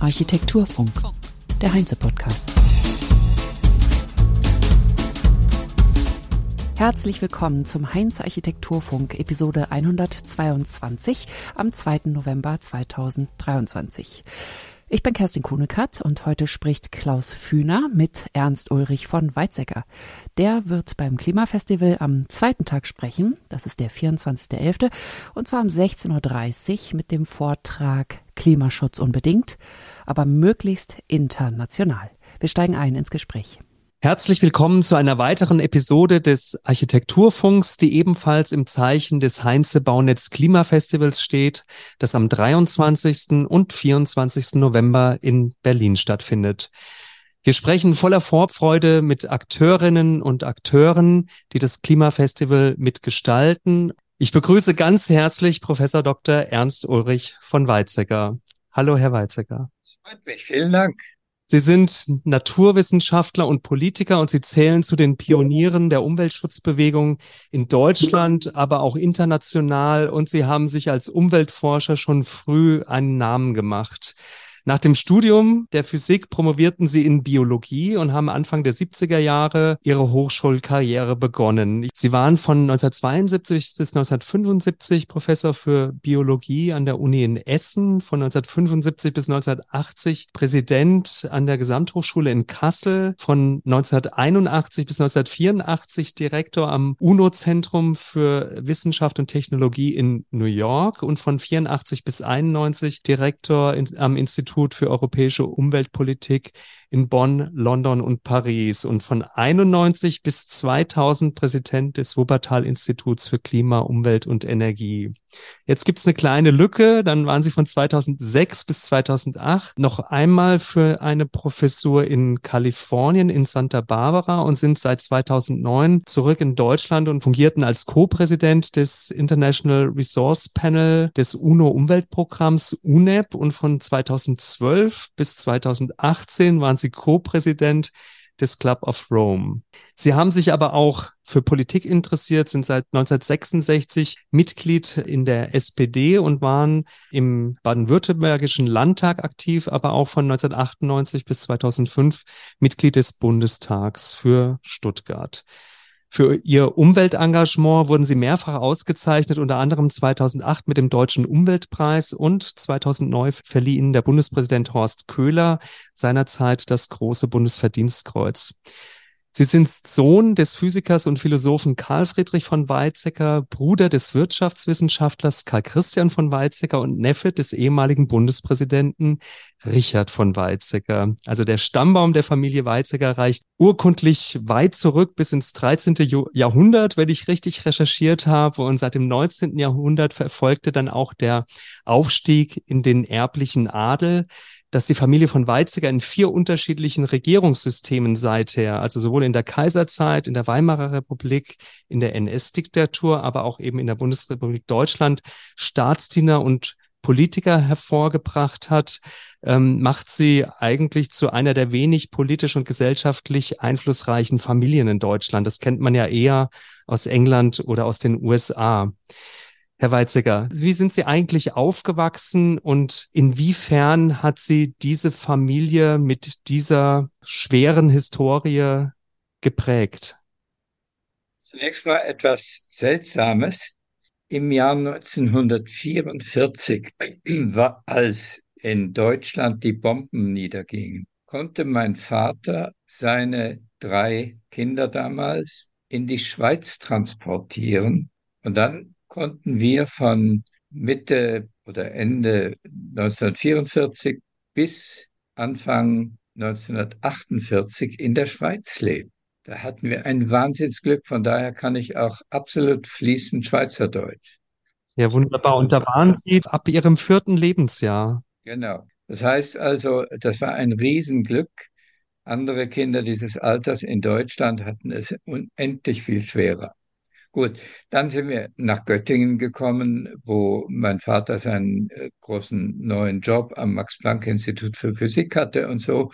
Architekturfunk. Architekturfunk, der Heinze-Podcast. Herzlich willkommen zum Heinz Architekturfunk Episode 122 am 2. November 2023. Ich bin Kerstin Kuhnekatz und heute spricht Klaus Fühner mit Ernst Ulrich von Weizsäcker. Der wird beim Klimafestival am zweiten Tag sprechen, das ist der 24.11., und zwar um 16.30 Uhr mit dem Vortrag Klimaschutz unbedingt, aber möglichst international. Wir steigen ein ins Gespräch. Herzlich willkommen zu einer weiteren Episode des Architekturfunks, die ebenfalls im Zeichen des Heinze Baunetz Klimafestivals steht, das am 23. und 24. November in Berlin stattfindet. Wir sprechen voller Vorfreude mit Akteurinnen und Akteuren, die das Klimafestival mitgestalten. Ich begrüße ganz herzlich Professor Dr. Ernst Ulrich von Weizsäcker. Hallo, Herr Weizsäcker. Freut mich. Vielen Dank. Sie sind Naturwissenschaftler und Politiker und Sie zählen zu den Pionieren der Umweltschutzbewegung in Deutschland, aber auch international. Und Sie haben sich als Umweltforscher schon früh einen Namen gemacht. Nach dem Studium der Physik promovierten sie in Biologie und haben Anfang der 70er Jahre ihre Hochschulkarriere begonnen. Sie waren von 1972 bis 1975 Professor für Biologie an der Uni in Essen, von 1975 bis 1980 Präsident an der Gesamthochschule in Kassel, von 1981 bis 1984 Direktor am UNO-Zentrum für Wissenschaft und Technologie in New York und von 84 bis 91 Direktor in, am Institut Institut für europäische Umweltpolitik in Bonn, London und Paris. Und von 91 bis 2000 Präsident des Wuppertal-Instituts für Klima, Umwelt und Energie. Jetzt gibt es eine kleine Lücke, dann waren Sie von 2006 bis 2008 noch einmal für eine Professur in Kalifornien in Santa Barbara und sind seit 2009 zurück in Deutschland und fungierten als Co-Präsident des International Resource Panel des UNO-Umweltprogramms UNEP. Und von 2012 bis 2018 waren Sie Co-Präsident des Club of Rome. Sie haben sich aber auch für Politik interessiert, sind seit 1966 Mitglied in der SPD und waren im baden-württembergischen Landtag aktiv, aber auch von 1998 bis 2005 Mitglied des Bundestags für Stuttgart. Für ihr Umweltengagement wurden sie mehrfach ausgezeichnet, unter anderem 2008 mit dem Deutschen Umweltpreis und 2009 verlieh ihnen der Bundespräsident Horst Köhler seinerzeit das große Bundesverdienstkreuz. Sie sind Sohn des Physikers und Philosophen Karl Friedrich von Weizsäcker, Bruder des Wirtschaftswissenschaftlers Karl Christian von Weizsäcker und Neffe des ehemaligen Bundespräsidenten Richard von Weizsäcker. Also der Stammbaum der Familie Weizsäcker reicht urkundlich weit zurück bis ins 13. Jahrhundert, wenn ich richtig recherchiert habe. Und seit dem 19. Jahrhundert verfolgte dann auch der Aufstieg in den erblichen Adel dass die Familie von Weizsäcker in vier unterschiedlichen Regierungssystemen seither, also sowohl in der Kaiserzeit, in der Weimarer Republik, in der NS-Diktatur, aber auch eben in der Bundesrepublik Deutschland Staatsdiener und Politiker hervorgebracht hat, ähm, macht sie eigentlich zu einer der wenig politisch und gesellschaftlich einflussreichen Familien in Deutschland. Das kennt man ja eher aus England oder aus den USA. Herr Weizsäcker, wie sind Sie eigentlich aufgewachsen und inwiefern hat Sie diese Familie mit dieser schweren Historie geprägt? Zunächst mal etwas Seltsames. Im Jahr 1944, war, als in Deutschland die Bomben niedergingen, konnte mein Vater seine drei Kinder damals in die Schweiz transportieren. Und dann konnten wir von Mitte oder Ende 1944 bis Anfang 1948 in der Schweiz leben. Da hatten wir ein Wahnsinnsglück, von daher kann ich auch absolut fließend Schweizerdeutsch. Ja, wunderbar. Und da waren Sie ab Ihrem vierten Lebensjahr. Genau. Das heißt also, das war ein Riesenglück. Andere Kinder dieses Alters in Deutschland hatten es unendlich viel schwerer. Gut, dann sind wir nach Göttingen gekommen, wo mein Vater seinen äh, großen neuen Job am Max-Planck-Institut für Physik hatte und so.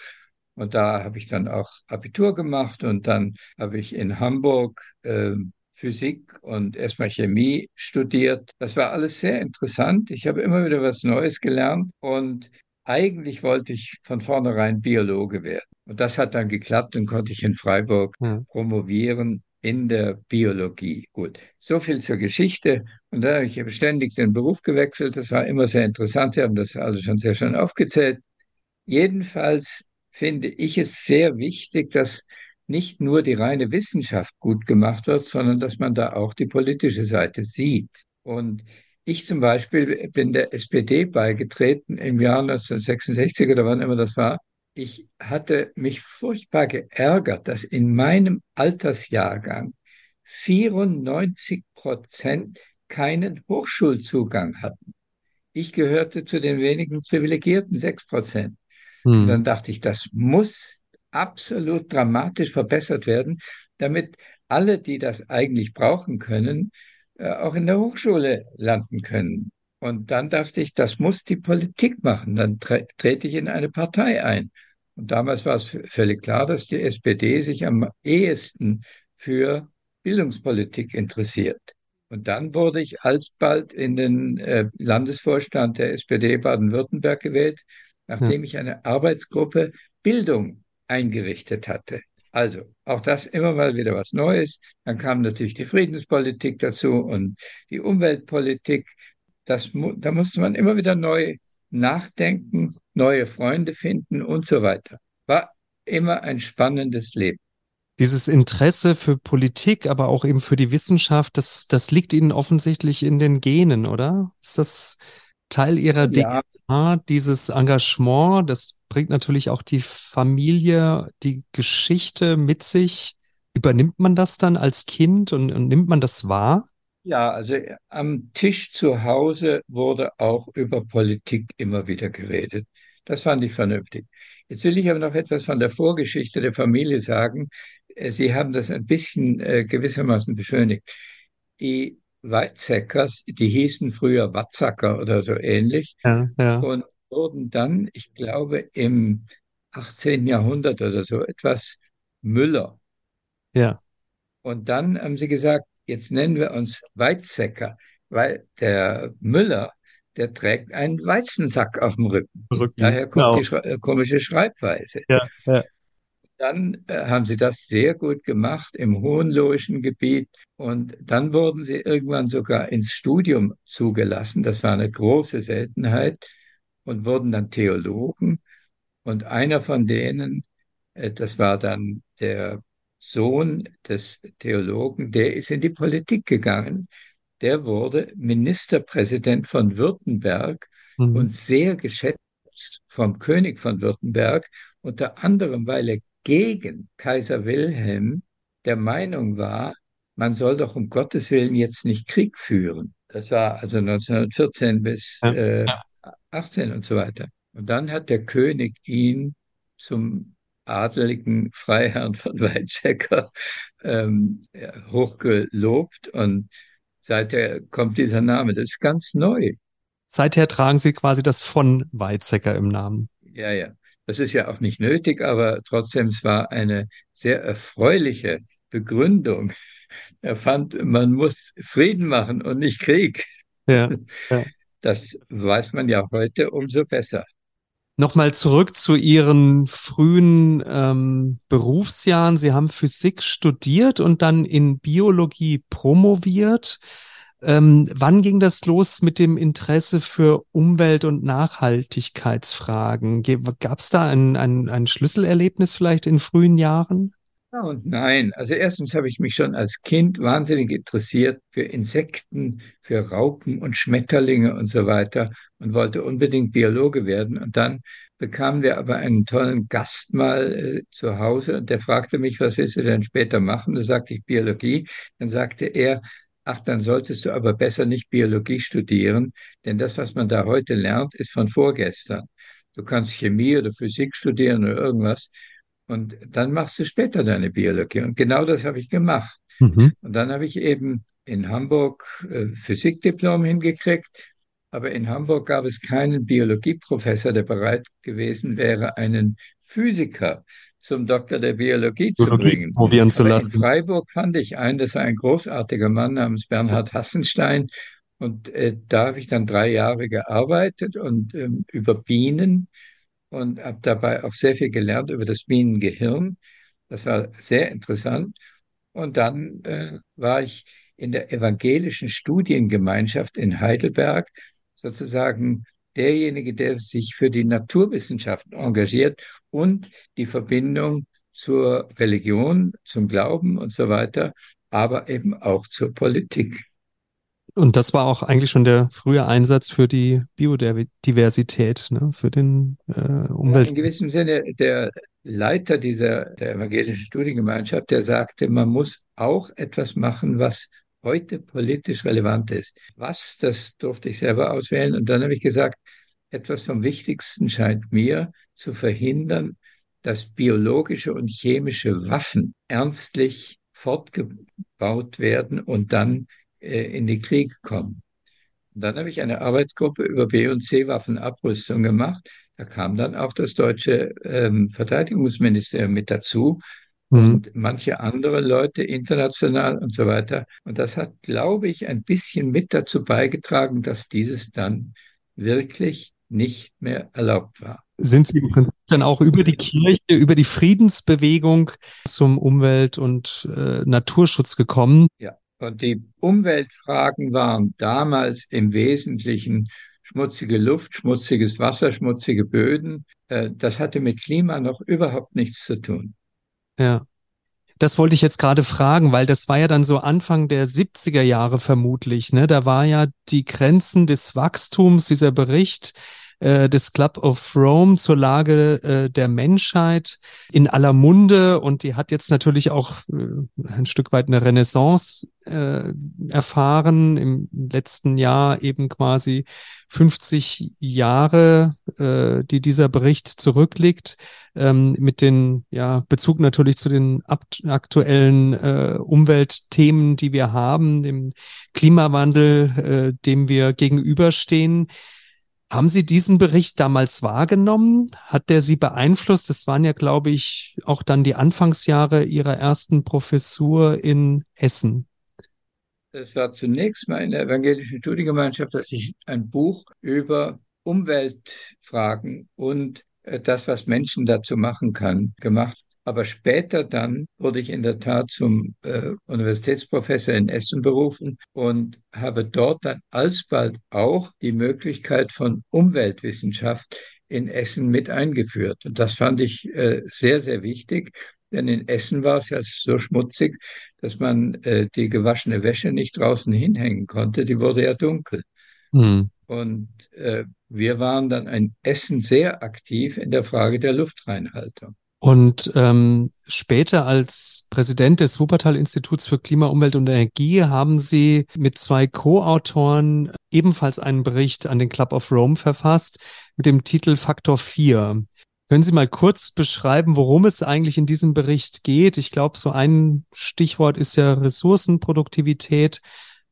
Und da habe ich dann auch Abitur gemacht und dann habe ich in Hamburg äh, Physik und erstmal Chemie studiert. Das war alles sehr interessant. Ich habe immer wieder was Neues gelernt und eigentlich wollte ich von vornherein Biologe werden. Und das hat dann geklappt und konnte ich in Freiburg hm. promovieren in der Biologie. Gut, so viel zur Geschichte. Und dann habe ich ständig den Beruf gewechselt. Das war immer sehr interessant. Sie haben das alles schon sehr schön aufgezählt. Jedenfalls finde ich es sehr wichtig, dass nicht nur die reine Wissenschaft gut gemacht wird, sondern dass man da auch die politische Seite sieht. Und ich zum Beispiel bin der SPD beigetreten im Jahr 1966 oder wann immer das war. Ich hatte mich furchtbar geärgert, dass in meinem Altersjahrgang 94 Prozent keinen Hochschulzugang hatten. Ich gehörte zu den wenigen privilegierten 6 Prozent. Hm. Und dann dachte ich, das muss absolut dramatisch verbessert werden, damit alle, die das eigentlich brauchen können, äh, auch in der Hochschule landen können. Und dann dachte ich, das muss die Politik machen. Dann tre trete ich in eine Partei ein. Und damals war es völlig klar, dass die SPD sich am ehesten für Bildungspolitik interessiert. Und dann wurde ich alsbald in den äh, Landesvorstand der SPD Baden-Württemberg gewählt, nachdem ja. ich eine Arbeitsgruppe Bildung eingerichtet hatte. Also auch das immer mal wieder was Neues. Dann kam natürlich die Friedenspolitik dazu und die Umweltpolitik. Das, da musste man immer wieder neu nachdenken, neue Freunde finden und so weiter. War immer ein spannendes Leben. Dieses Interesse für Politik, aber auch eben für die Wissenschaft, das, das liegt Ihnen offensichtlich in den Genen, oder? Ist das Teil Ihrer ja. DNA, dieses Engagement? Das bringt natürlich auch die Familie, die Geschichte mit sich. Übernimmt man das dann als Kind und, und nimmt man das wahr? Ja, also am Tisch zu Hause wurde auch über Politik immer wieder geredet. Das fand ich vernünftig. Jetzt will ich aber noch etwas von der Vorgeschichte der Familie sagen. Äh, Sie haben das ein bisschen äh, gewissermaßen beschönigt. Die Weizsäckers, die hießen früher Watzacker oder so ähnlich. Ja, ja. Und wurden dann, ich glaube, im 18. Jahrhundert oder so etwas Müller. Ja. Und dann haben sie gesagt, jetzt nennen wir uns Weizsäcker, weil der Müller, der trägt einen Weizensack auf dem Rücken. Rücken. Daher kommt genau. die äh, komische Schreibweise. Ja, ja. Dann äh, haben sie das sehr gut gemacht im Hohenlohischen Gebiet und dann wurden sie irgendwann sogar ins Studium zugelassen. Das war eine große Seltenheit und wurden dann Theologen. Und einer von denen, äh, das war dann der Sohn des Theologen, der ist in die Politik gegangen. Der wurde Ministerpräsident von Württemberg mhm. und sehr geschätzt vom König von Württemberg, unter anderem, weil er gegen Kaiser Wilhelm der Meinung war, man soll doch um Gottes Willen jetzt nicht Krieg führen. Das war also 1914 bis äh, 18 und so weiter. Und dann hat der König ihn zum adeligen Freiherrn von Weizsäcker ähm, hochgelobt und seither kommt dieser Name. Das ist ganz neu. Seither tragen Sie quasi das von Weizsäcker im Namen. Ja, ja. Das ist ja auch nicht nötig, aber trotzdem, es war eine sehr erfreuliche Begründung. Er fand, man muss Frieden machen und nicht Krieg. Ja, ja. Das weiß man ja heute umso besser. Nochmal zurück zu Ihren frühen ähm, Berufsjahren. Sie haben Physik studiert und dann in Biologie promoviert. Ähm, wann ging das los mit dem Interesse für Umwelt- und Nachhaltigkeitsfragen? Gab es da ein, ein, ein Schlüsselerlebnis vielleicht in frühen Jahren? Ja und nein. Also erstens habe ich mich schon als Kind wahnsinnig interessiert für Insekten, für Raupen und Schmetterlinge und so weiter und wollte unbedingt Biologe werden. Und dann bekamen wir aber einen tollen Gast mal äh, zu Hause und der fragte mich, was willst du denn später machen? Da sagte ich Biologie. Dann sagte er, ach, dann solltest du aber besser nicht Biologie studieren, denn das, was man da heute lernt, ist von vorgestern. Du kannst Chemie oder Physik studieren oder irgendwas. Und dann machst du später deine Biologie. Und genau das habe ich gemacht. Mhm. Und dann habe ich eben in Hamburg äh, Physikdiplom hingekriegt, aber in Hamburg gab es keinen Biologieprofessor, der bereit gewesen wäre, einen Physiker zum Doktor der Biologie, Biologie zu bringen. Probieren zu lassen. In Freiburg fand ich einen, das war ein großartiger Mann namens Bernhard Hassenstein. Und äh, da habe ich dann drei Jahre gearbeitet und ähm, über Bienen und habe dabei auch sehr viel gelernt über das Bienengehirn. Das war sehr interessant. Und dann äh, war ich in der evangelischen Studiengemeinschaft in Heidelberg sozusagen derjenige, der sich für die Naturwissenschaften engagiert und die Verbindung zur Religion, zum Glauben und so weiter, aber eben auch zur Politik. Und das war auch eigentlich schon der frühe Einsatz für die Biodiversität, ne, für den äh, Umwelt. Ja, in gewissem Sinne, der Leiter dieser der evangelischen Studiengemeinschaft, der sagte, man muss auch etwas machen, was heute politisch relevant ist. Was, das durfte ich selber auswählen. Und dann habe ich gesagt, etwas vom Wichtigsten scheint mir zu verhindern, dass biologische und chemische Waffen ernstlich fortgebaut werden und dann in die Kriege kommen. Und dann habe ich eine Arbeitsgruppe über B- und C-Waffenabrüstung gemacht. Da kam dann auch das deutsche ähm, Verteidigungsministerium mit dazu mhm. und manche andere Leute international und so weiter. Und das hat, glaube ich, ein bisschen mit dazu beigetragen, dass dieses dann wirklich nicht mehr erlaubt war. Sind Sie im Prinzip dann auch über die Kirche, über die Friedensbewegung zum Umwelt- und äh, Naturschutz gekommen? Ja, und die Umweltfragen waren damals im Wesentlichen schmutzige Luft, schmutziges Wasser, schmutzige Böden. Äh, das hatte mit Klima noch überhaupt nichts zu tun. Ja. Das wollte ich jetzt gerade fragen, weil das war ja dann so Anfang der 70er Jahre vermutlich. Ne? Da war ja die Grenzen des Wachstums, dieser Bericht, äh, des Club of Rome zur Lage äh, der Menschheit in aller Munde und die hat jetzt natürlich auch äh, ein Stück weit eine Renaissance äh, erfahren. Im letzten Jahr eben quasi 50 Jahre, äh, die dieser Bericht zurückliegt, ähm, mit den ja Bezug natürlich zu den aktuellen äh, Umweltthemen, die wir haben, dem Klimawandel, äh, dem wir gegenüberstehen. Haben Sie diesen Bericht damals wahrgenommen? Hat der Sie beeinflusst? Das waren ja, glaube ich, auch dann die Anfangsjahre Ihrer ersten Professur in Essen. Es war zunächst mal in der evangelischen Studiengemeinschaft, dass ich ein Buch über Umweltfragen und äh, das, was Menschen dazu machen kann, gemacht aber später dann wurde ich in der Tat zum äh, Universitätsprofessor in Essen berufen und habe dort dann alsbald auch die Möglichkeit von Umweltwissenschaft in Essen mit eingeführt. Und das fand ich äh, sehr, sehr wichtig, denn in Essen war es ja so schmutzig, dass man äh, die gewaschene Wäsche nicht draußen hinhängen konnte. Die wurde ja dunkel. Mhm. Und äh, wir waren dann in Essen sehr aktiv in der Frage der Luftreinhaltung. Und ähm, später als Präsident des Wuppertal-Instituts für Klima, Umwelt und Energie haben Sie mit zwei Co-Autoren ebenfalls einen Bericht an den Club of Rome verfasst mit dem Titel Faktor 4. Können Sie mal kurz beschreiben, worum es eigentlich in diesem Bericht geht? Ich glaube, so ein Stichwort ist ja Ressourcenproduktivität.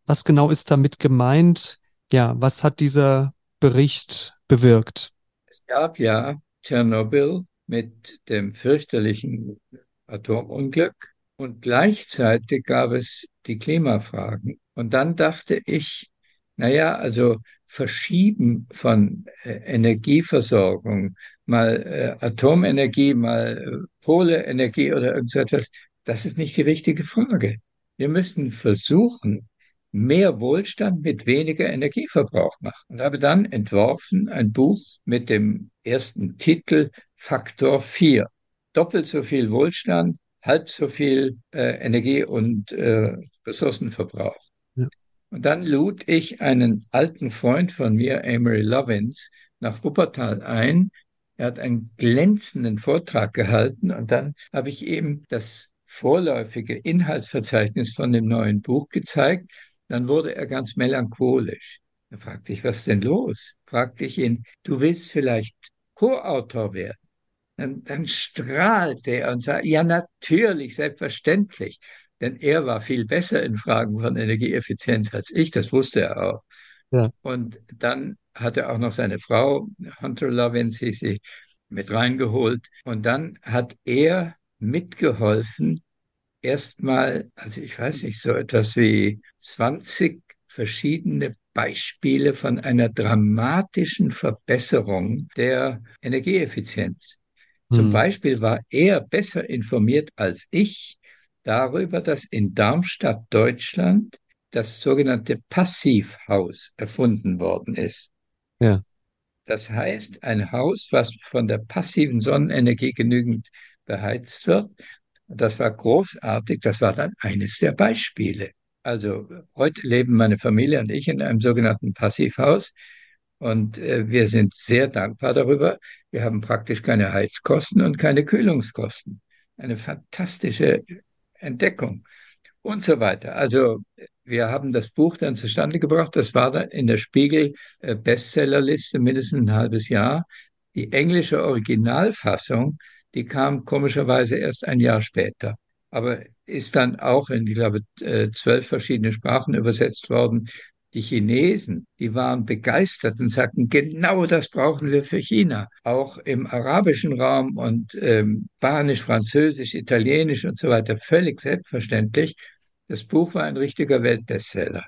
Was genau ist damit gemeint? Ja, was hat dieser Bericht bewirkt? Es gab ja Tschernobyl mit dem fürchterlichen Atomunglück und gleichzeitig gab es die Klimafragen. Und dann dachte ich, naja, also Verschieben von äh, Energieversorgung, mal äh, Atomenergie, mal äh, Kohleenergie oder irgendetwas, das ist nicht die richtige Frage. Wir müssen versuchen, mehr Wohlstand mit weniger Energieverbrauch machen. Und habe dann entworfen ein Buch mit dem ersten Titel Faktor 4. Doppelt so viel Wohlstand, halb so viel äh, Energie- und äh, Ressourcenverbrauch. Ja. Und dann lud ich einen alten Freund von mir, Amory Lovins, nach Wuppertal ein. Er hat einen glänzenden Vortrag gehalten und dann habe ich ihm das vorläufige Inhaltsverzeichnis von dem neuen Buch gezeigt. Dann wurde er ganz melancholisch. Da fragte ich, was ist denn los? Fragte ich ihn, du willst vielleicht Co-Autor werden? Dann, dann strahlte er und sagte, ja natürlich, selbstverständlich. Denn er war viel besser in Fragen von Energieeffizienz als ich, das wusste er auch. Ja. Und dann hat er auch noch seine Frau, Hunter Lovin, sie, sie mit reingeholt. Und dann hat er mitgeholfen, erstmal, also ich weiß nicht, so etwas wie 20 verschiedene Beispiele von einer dramatischen Verbesserung der Energieeffizienz. Zum hm. Beispiel war er besser informiert als ich darüber, dass in Darmstadt, Deutschland, das sogenannte Passivhaus erfunden worden ist. Ja. Das heißt, ein Haus, was von der passiven Sonnenenergie genügend beheizt wird. Das war großartig. Das war dann eines der Beispiele. Also heute leben meine Familie und ich in einem sogenannten Passivhaus und äh, wir sind sehr dankbar darüber. Wir haben praktisch keine Heizkosten und keine Kühlungskosten. Eine fantastische Entdeckung und so weiter. Also wir haben das Buch dann zustande gebracht. Das war dann in der Spiegel äh, Bestsellerliste mindestens ein halbes Jahr. Die englische Originalfassung, die kam komischerweise erst ein Jahr später aber ist dann auch in, ich glaube, äh, zwölf verschiedene Sprachen übersetzt worden. Die Chinesen, die waren begeistert und sagten, genau das brauchen wir für China. Auch im arabischen Raum und ähm, Spanisch, Französisch, Italienisch und so weiter, völlig selbstverständlich. Das Buch war ein richtiger Weltbestseller.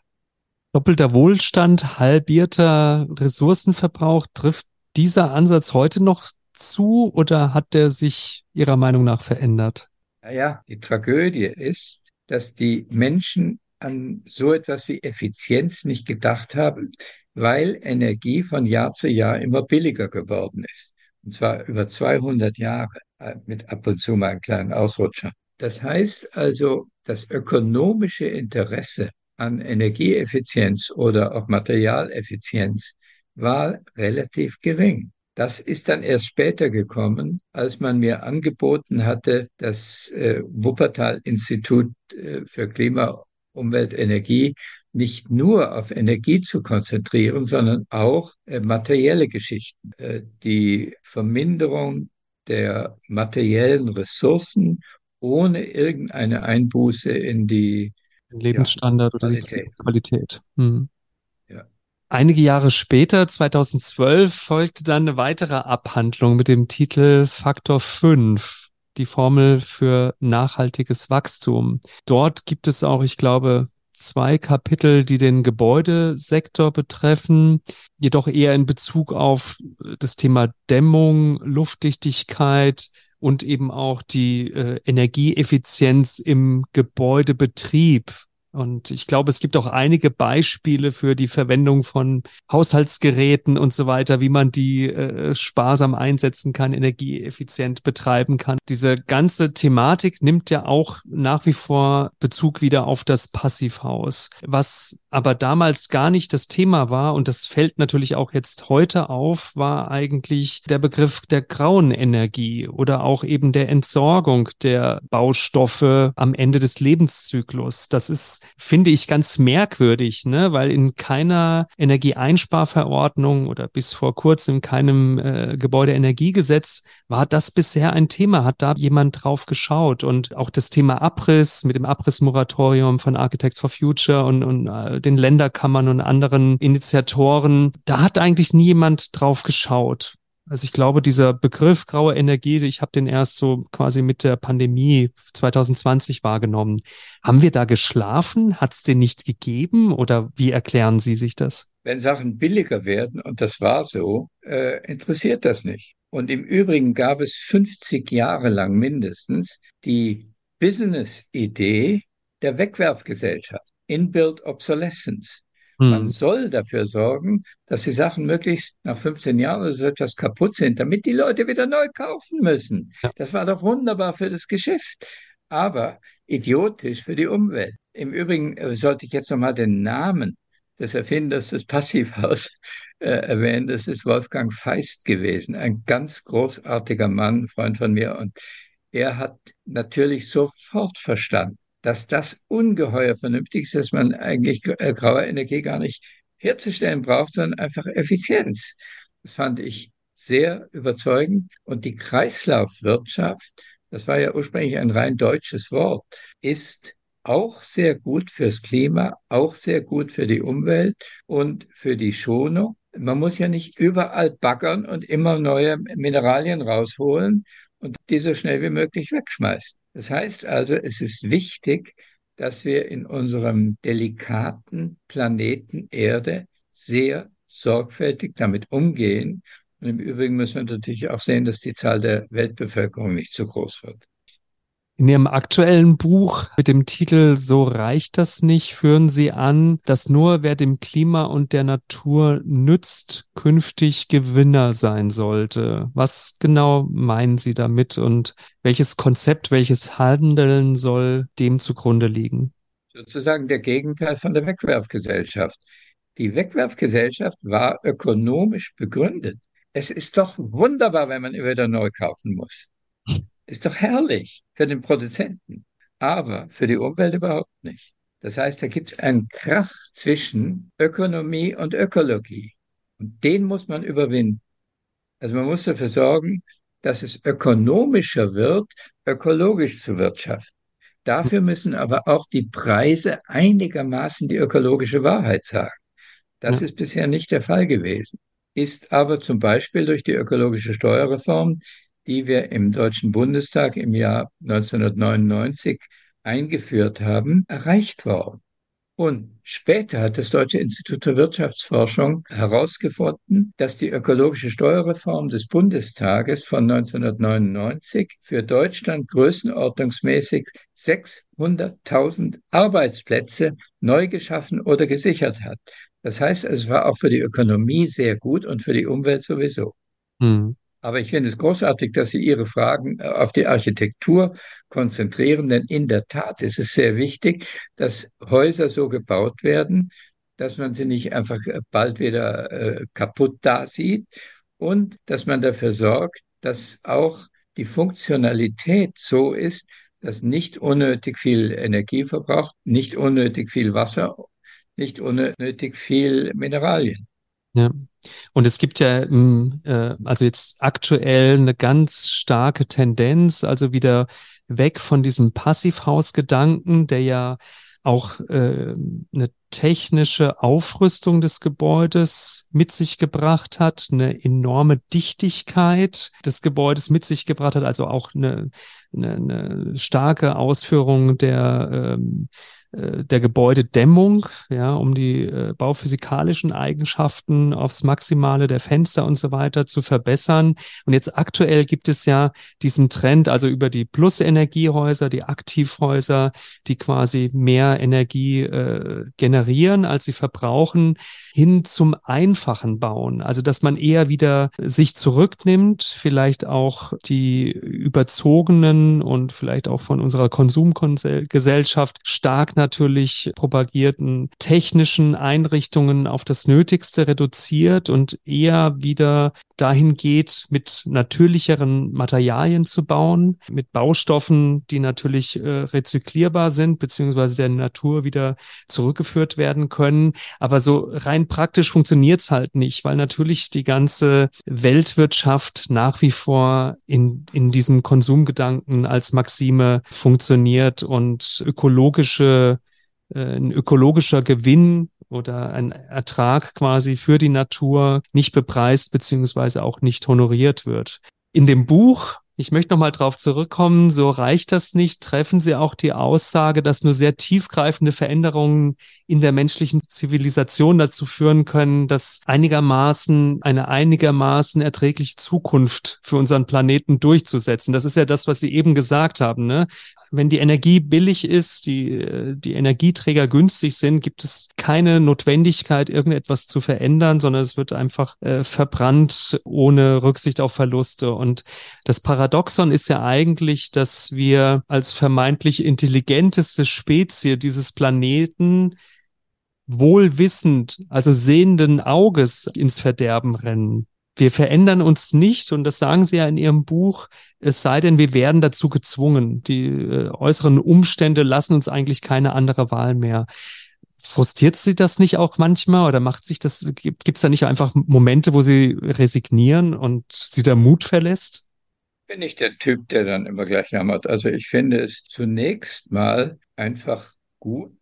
Doppelter Wohlstand, halbierter Ressourcenverbrauch, trifft dieser Ansatz heute noch zu oder hat der sich Ihrer Meinung nach verändert? Naja, die Tragödie ist, dass die Menschen an so etwas wie Effizienz nicht gedacht haben, weil Energie von Jahr zu Jahr immer billiger geworden ist. Und zwar über 200 Jahre äh, mit ab und zu mal einen kleinen Ausrutscher. Das heißt also, das ökonomische Interesse an Energieeffizienz oder auch Materialeffizienz war relativ gering. Das ist dann erst später gekommen, als man mir angeboten hatte, das äh, Wuppertal-Institut äh, für Klima, Umwelt, Energie nicht nur auf Energie zu konzentrieren, sondern auch äh, materielle Geschichten. Äh, die Verminderung der materiellen Ressourcen ohne irgendeine Einbuße in die Lebensstandard ja, oder Qualität. die Qualität. Hm. Einige Jahre später, 2012, folgte dann eine weitere Abhandlung mit dem Titel Faktor 5, die Formel für nachhaltiges Wachstum. Dort gibt es auch, ich glaube, zwei Kapitel, die den Gebäudesektor betreffen, jedoch eher in Bezug auf das Thema Dämmung, Luftdichtigkeit und eben auch die äh, Energieeffizienz im Gebäudebetrieb. Und ich glaube, es gibt auch einige Beispiele für die Verwendung von Haushaltsgeräten und so weiter, wie man die äh, sparsam einsetzen kann, energieeffizient betreiben kann. Diese ganze Thematik nimmt ja auch nach wie vor Bezug wieder auf das Passivhaus, was aber damals gar nicht das Thema war. Und das fällt natürlich auch jetzt heute auf, war eigentlich der Begriff der grauen Energie oder auch eben der Entsorgung der Baustoffe am Ende des Lebenszyklus. Das ist finde ich ganz merkwürdig, ne? weil in keiner Energieeinsparverordnung oder bis vor kurzem keinem äh, Gebäudeenergiegesetz war das bisher ein Thema. Hat da jemand drauf geschaut? Und auch das Thema Abriss mit dem Abrissmoratorium von Architects for Future und, und äh, den Länderkammern und anderen Initiatoren, da hat eigentlich nie jemand drauf geschaut. Also ich glaube, dieser Begriff graue Energie, ich habe den erst so quasi mit der Pandemie 2020 wahrgenommen. Haben wir da geschlafen? Hat es den nicht gegeben? Oder wie erklären Sie sich das? Wenn Sachen billiger werden, und das war so, äh, interessiert das nicht. Und im Übrigen gab es 50 Jahre lang mindestens die Business-Idee der Wegwerfgesellschaft, Inbuilt Obsolescence. Man hm. soll dafür sorgen, dass die Sachen möglichst nach 15 Jahren oder so etwas kaputt sind, damit die Leute wieder neu kaufen müssen. Ja. Das war doch wunderbar für das Geschäft, aber idiotisch für die Umwelt. Im Übrigen äh, sollte ich jetzt nochmal den Namen des Erfinders des Passivhaus äh, erwähnen. Das ist Wolfgang Feist gewesen, ein ganz großartiger Mann, Freund von mir. Und er hat natürlich sofort verstanden, dass das ungeheuer vernünftig ist, dass man eigentlich äh, graue Energie gar nicht herzustellen braucht, sondern einfach Effizienz. Das fand ich sehr überzeugend. Und die Kreislaufwirtschaft, das war ja ursprünglich ein rein deutsches Wort, ist auch sehr gut fürs Klima, auch sehr gut für die Umwelt und für die Schonung. Man muss ja nicht überall baggern und immer neue Mineralien rausholen und die so schnell wie möglich wegschmeißen. Das heißt also, es ist wichtig, dass wir in unserem delikaten Planeten Erde sehr sorgfältig damit umgehen. Und im Übrigen müssen wir natürlich auch sehen, dass die Zahl der Weltbevölkerung nicht zu groß wird. In Ihrem aktuellen Buch mit dem Titel So reicht das nicht führen Sie an, dass nur wer dem Klima und der Natur nützt, künftig Gewinner sein sollte. Was genau meinen Sie damit und welches Konzept, welches Handeln soll dem zugrunde liegen? Sozusagen der Gegenteil von der Wegwerfgesellschaft. Die Wegwerfgesellschaft war ökonomisch begründet. Es ist doch wunderbar, wenn man wieder neu kaufen muss. Ist doch herrlich für den Produzenten, aber für die Umwelt überhaupt nicht. Das heißt, da gibt es einen Krach zwischen Ökonomie und Ökologie. Und den muss man überwinden. Also man muss dafür sorgen, dass es ökonomischer wird, ökologisch zu wirtschaften. Dafür müssen aber auch die Preise einigermaßen die ökologische Wahrheit sagen. Das ist bisher nicht der Fall gewesen, ist aber zum Beispiel durch die ökologische Steuerreform die wir im Deutschen Bundestag im Jahr 1999 eingeführt haben, erreicht worden. Und später hat das Deutsche Institut für Wirtschaftsforschung herausgefunden, dass die ökologische Steuerreform des Bundestages von 1999 für Deutschland größenordnungsmäßig 600.000 Arbeitsplätze neu geschaffen oder gesichert hat. Das heißt, es war auch für die Ökonomie sehr gut und für die Umwelt sowieso. Hm. Aber ich finde es großartig, dass Sie Ihre Fragen äh, auf die Architektur konzentrieren, denn in der Tat ist es sehr wichtig, dass Häuser so gebaut werden, dass man sie nicht einfach äh, bald wieder äh, kaputt da sieht und dass man dafür sorgt, dass auch die Funktionalität so ist, dass nicht unnötig viel Energie verbraucht, nicht unnötig viel Wasser, nicht unnötig viel Mineralien. Ja. Und es gibt ja hm, äh, also jetzt aktuell eine ganz starke Tendenz, also wieder weg von diesem Passivhausgedanken, der ja auch äh, eine technische Aufrüstung des Gebäudes mit sich gebracht hat, eine enorme Dichtigkeit des Gebäudes mit sich gebracht hat, also auch eine, eine, eine starke Ausführung der ähm, äh, der Gebäudedämmung, ja, um die äh, bauphysikalischen Eigenschaften aufs Maximale der Fenster und so weiter zu verbessern. Und jetzt aktuell gibt es ja diesen Trend, also über die Plus-Energiehäuser, die Aktivhäuser, die quasi mehr Energie äh, generieren, als sie verbrauchen, hin zum einfachen Bauen. Also, dass man eher wieder sich zurücknimmt, vielleicht auch die überzogenen und vielleicht auch von unserer Konsumgesellschaft stark natürlich propagierten technischen Einrichtungen auf das Nötigste reduziert und eher wieder dahin geht, mit natürlicheren Materialien zu bauen, mit Baustoffen, die natürlich äh, rezyklierbar sind, beziehungsweise der Natur wieder zurückgeführt werden können. Aber so rein praktisch funktioniert es halt nicht, weil natürlich die ganze Weltwirtschaft nach wie vor in, in diesem Konsumgedanken als Maxime funktioniert und ökologische ein ökologischer Gewinn oder ein Ertrag quasi für die Natur nicht bepreist beziehungsweise auch nicht honoriert wird. In dem Buch ich möchte nochmal drauf zurückkommen, so reicht das nicht. Treffen Sie auch die Aussage, dass nur sehr tiefgreifende Veränderungen in der menschlichen Zivilisation dazu führen können, dass einigermaßen eine einigermaßen erträgliche Zukunft für unseren Planeten durchzusetzen. Das ist ja das, was Sie eben gesagt haben. Ne? Wenn die Energie billig ist, die, die Energieträger günstig sind, gibt es keine Notwendigkeit, irgendetwas zu verändern, sondern es wird einfach äh, verbrannt ohne Rücksicht auf Verluste. Und das Paradoxon ist ja eigentlich, dass wir als vermeintlich intelligenteste Spezie dieses Planeten wohlwissend, also sehenden Auges ins Verderben rennen wir verändern uns nicht, und das sagen Sie ja in Ihrem Buch, es sei denn, wir werden dazu gezwungen. Die äh, äußeren Umstände lassen uns eigentlich keine andere Wahl mehr. Frustriert Sie das nicht auch manchmal oder macht sich das, gibt es da nicht einfach Momente, wo Sie resignieren und Sie der Mut verlässt? bin ich der Typ, der dann immer gleich jammert. Also ich finde es zunächst mal einfach gut,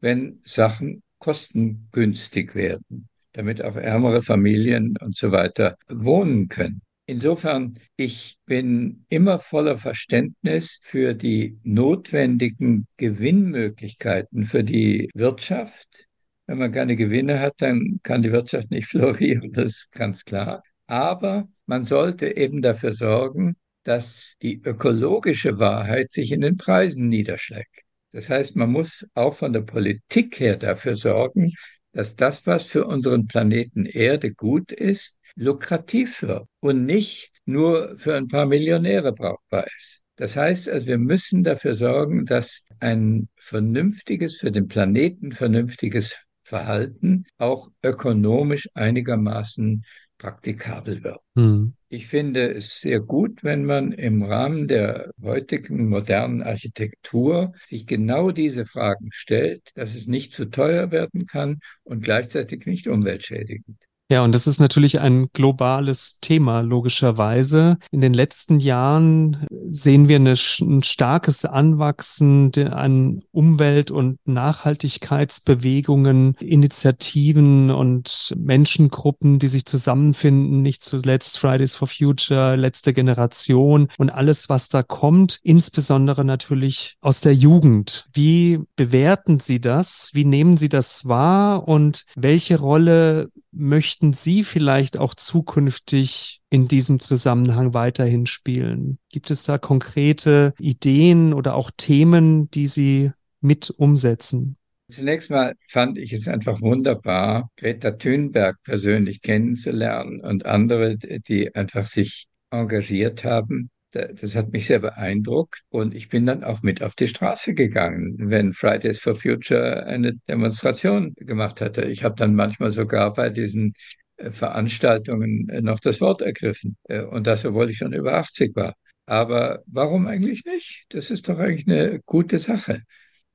wenn Sachen kostengünstig werden, damit auch ärmere Familien und so weiter wohnen können. Insofern, ich bin immer voller Verständnis für die notwendigen Gewinnmöglichkeiten für die Wirtschaft. Wenn man keine Gewinne hat, dann kann die Wirtschaft nicht florieren, das ist ganz klar. Aber man sollte eben dafür sorgen, dass die ökologische Wahrheit sich in den Preisen niederschlägt. Das heißt, man muss auch von der Politik her dafür sorgen, dass das, was für unseren Planeten Erde gut ist, lukrativ wird und nicht nur für ein paar Millionäre brauchbar ist. Das heißt also, wir müssen dafür sorgen, dass ein vernünftiges, für den Planeten vernünftiges Verhalten auch ökonomisch einigermaßen praktikabel wird. Hm. Ich finde es sehr gut, wenn man im Rahmen der heutigen modernen Architektur sich genau diese Fragen stellt, dass es nicht zu teuer werden kann und gleichzeitig nicht umweltschädigend. Ja, und das ist natürlich ein globales Thema, logischerweise. In den letzten Jahren sehen wir eine, ein starkes Anwachsen an Umwelt- und Nachhaltigkeitsbewegungen, Initiativen und Menschengruppen, die sich zusammenfinden, nicht zuletzt Fridays for Future, letzte Generation und alles, was da kommt, insbesondere natürlich aus der Jugend. Wie bewerten Sie das? Wie nehmen Sie das wahr? Und welche Rolle möchten Sie vielleicht auch zukünftig in diesem Zusammenhang weiterhin spielen? Gibt es da konkrete Ideen oder auch Themen, die Sie mit umsetzen? Zunächst mal fand ich es einfach wunderbar, Greta Thunberg persönlich kennenzulernen und andere, die einfach sich engagiert haben das hat mich sehr beeindruckt und ich bin dann auch mit auf die Straße gegangen, wenn Fridays for Future eine Demonstration gemacht hatte. Ich habe dann manchmal sogar bei diesen äh, Veranstaltungen äh, noch das Wort ergriffen äh, und das, obwohl ich schon über 80 war. Aber warum eigentlich nicht? Das ist doch eigentlich eine gute Sache.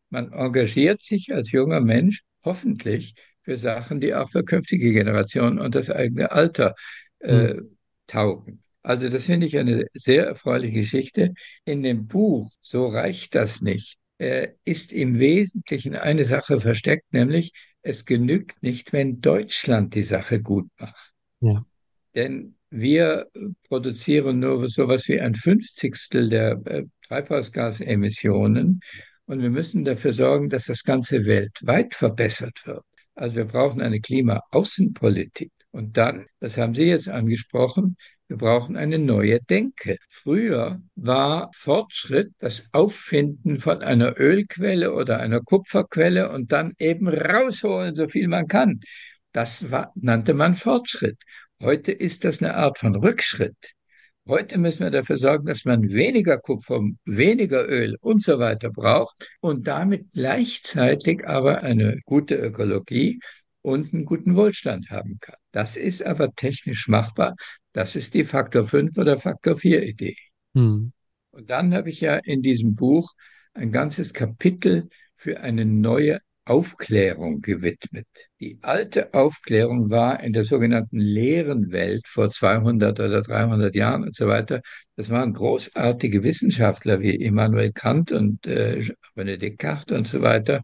Man engagiert sich als junger Mensch hoffentlich für Sachen, die auch für künftige Generationen und das eigene Alter äh, hm. taugen. Also das finde ich eine sehr erfreuliche Geschichte. In dem Buch So reicht das nicht äh, ist im Wesentlichen eine Sache versteckt, nämlich es genügt nicht, wenn Deutschland die Sache gut macht. Ja. Denn wir produzieren nur so etwas wie ein Fünfzigstel der äh, Treibhausgasemissionen und wir müssen dafür sorgen, dass das Ganze weltweit verbessert wird. Also wir brauchen eine Klimaaußenpolitik. Und dann, das haben Sie jetzt angesprochen, wir brauchen eine neue Denke. Früher war Fortschritt das Auffinden von einer Ölquelle oder einer Kupferquelle und dann eben rausholen, so viel man kann. Das war, nannte man Fortschritt. Heute ist das eine Art von Rückschritt. Heute müssen wir dafür sorgen, dass man weniger Kupfer, weniger Öl und so weiter braucht und damit gleichzeitig aber eine gute Ökologie und einen guten Wohlstand haben kann. Das ist aber technisch machbar. Das ist die Faktor 5 oder Faktor 4 Idee. Hm. Und dann habe ich ja in diesem Buch ein ganzes Kapitel für eine neue Aufklärung gewidmet. Die alte Aufklärung war in der sogenannten leeren Welt vor 200 oder 300 Jahren und so weiter. Das waren großartige Wissenschaftler wie Immanuel Kant und äh, René Descartes und so weiter.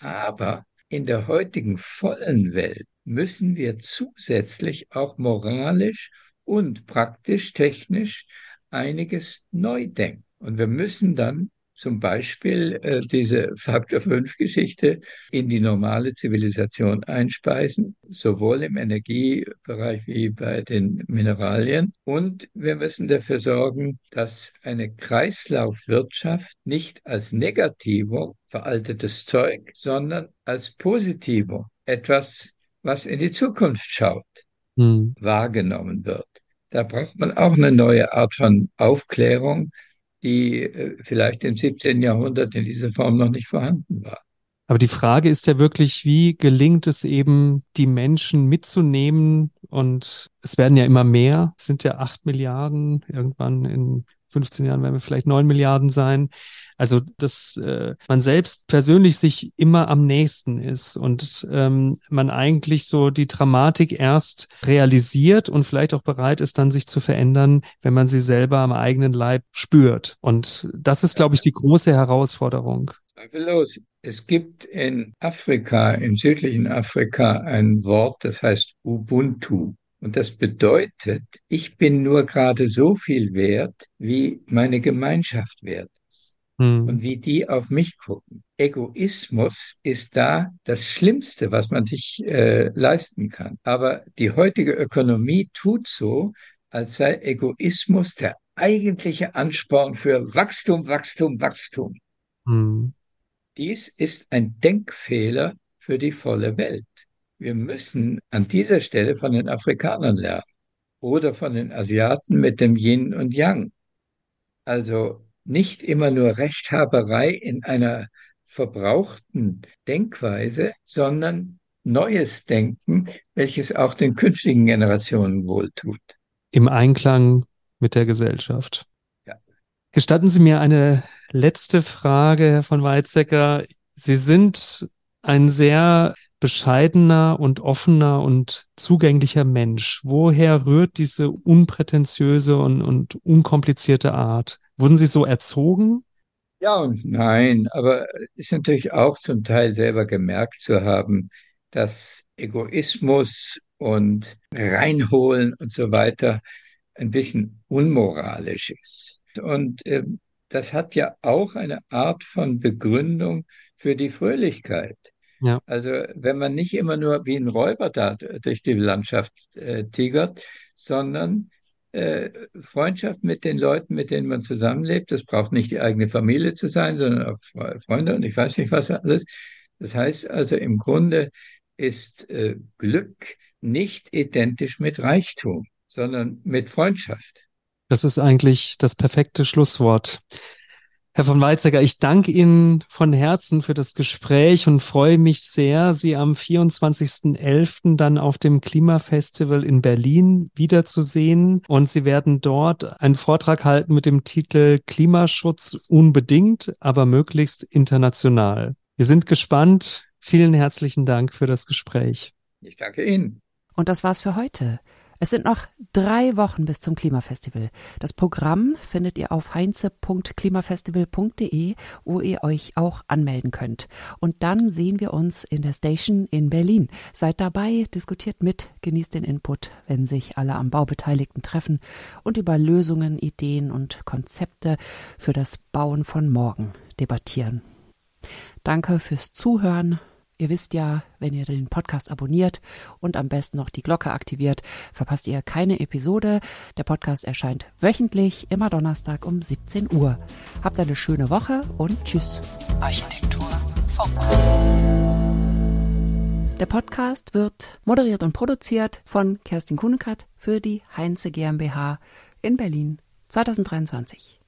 Aber in der heutigen vollen Welt müssen wir zusätzlich auch moralisch und praktisch, technisch einiges neu denken. Und wir müssen dann zum Beispiel äh, diese Faktor 5 Geschichte in die normale Zivilisation einspeisen, sowohl im Energiebereich wie bei den Mineralien. Und wir müssen dafür sorgen, dass eine Kreislaufwirtschaft nicht als negativo veraltetes Zeug, sondern als positivo etwas, was in die Zukunft schaut, hm. wahrgenommen wird. Da braucht man auch eine neue Art von Aufklärung, die äh, vielleicht im 17. Jahrhundert in dieser Form noch nicht vorhanden war. Aber die Frage ist ja wirklich, wie gelingt es eben, die Menschen mitzunehmen? Und es werden ja immer mehr, es sind ja acht Milliarden irgendwann in 15 Jahren werden wir vielleicht 9 Milliarden sein. Also, dass äh, man selbst persönlich sich immer am nächsten ist und ähm, man eigentlich so die Dramatik erst realisiert und vielleicht auch bereit ist, dann sich zu verändern, wenn man sie selber am eigenen Leib spürt. Und das ist, glaube ich, die große Herausforderung. Zweifellos. Es gibt in Afrika, im südlichen Afrika, ein Wort, das heißt Ubuntu. Und das bedeutet, ich bin nur gerade so viel wert, wie meine Gemeinschaft wert hm. und wie die auf mich gucken. Egoismus ist da das Schlimmste, was man sich äh, leisten kann. Aber die heutige Ökonomie tut so, als sei Egoismus der eigentliche Ansporn für Wachstum, Wachstum, Wachstum. Hm. Dies ist ein Denkfehler für die volle Welt. Wir müssen an dieser Stelle von den Afrikanern lernen oder von den Asiaten mit dem Yin und Yang. Also nicht immer nur Rechthaberei in einer verbrauchten Denkweise, sondern neues Denken, welches auch den künftigen Generationen wohltut. Im Einklang mit der Gesellschaft. Ja. Gestatten Sie mir eine letzte Frage, Herr von Weizsäcker. Sie sind ein sehr bescheidener und offener und zugänglicher Mensch. Woher rührt diese unprätentiöse und, und unkomplizierte Art? Wurden Sie so erzogen? Ja und nein, aber ist natürlich auch zum Teil selber gemerkt zu haben, dass Egoismus und Reinholen und so weiter ein bisschen unmoralisch ist. Und äh, das hat ja auch eine Art von Begründung für die Fröhlichkeit. Ja. Also wenn man nicht immer nur wie ein Räuber da durch die Landschaft äh, tigert, sondern äh, Freundschaft mit den Leuten, mit denen man zusammenlebt, das braucht nicht die eigene Familie zu sein, sondern auch Freunde und ich weiß nicht was alles. Das heißt also im Grunde ist äh, Glück nicht identisch mit Reichtum, sondern mit Freundschaft. Das ist eigentlich das perfekte Schlusswort. Herr von Weizsäcker, ich danke Ihnen von Herzen für das Gespräch und freue mich sehr, Sie am 24.11. dann auf dem Klimafestival in Berlin wiederzusehen. Und Sie werden dort einen Vortrag halten mit dem Titel Klimaschutz unbedingt, aber möglichst international. Wir sind gespannt. Vielen herzlichen Dank für das Gespräch. Ich danke Ihnen. Und das war's für heute. Es sind noch drei Wochen bis zum Klimafestival. Das Programm findet ihr auf heinze.klimafestival.de, wo ihr euch auch anmelden könnt. Und dann sehen wir uns in der Station in Berlin. Seid dabei, diskutiert mit, genießt den Input, wenn sich alle am Bau Beteiligten treffen und über Lösungen, Ideen und Konzepte für das Bauen von morgen debattieren. Danke fürs Zuhören. Ihr wisst ja, wenn ihr den Podcast abonniert und am besten noch die Glocke aktiviert, verpasst ihr keine Episode. Der Podcast erscheint wöchentlich, immer Donnerstag um 17 Uhr. Habt eine schöne Woche und tschüss. Architektur Funk. Der Podcast wird moderiert und produziert von Kerstin Kuhnekert für die Heinze GmbH in Berlin 2023.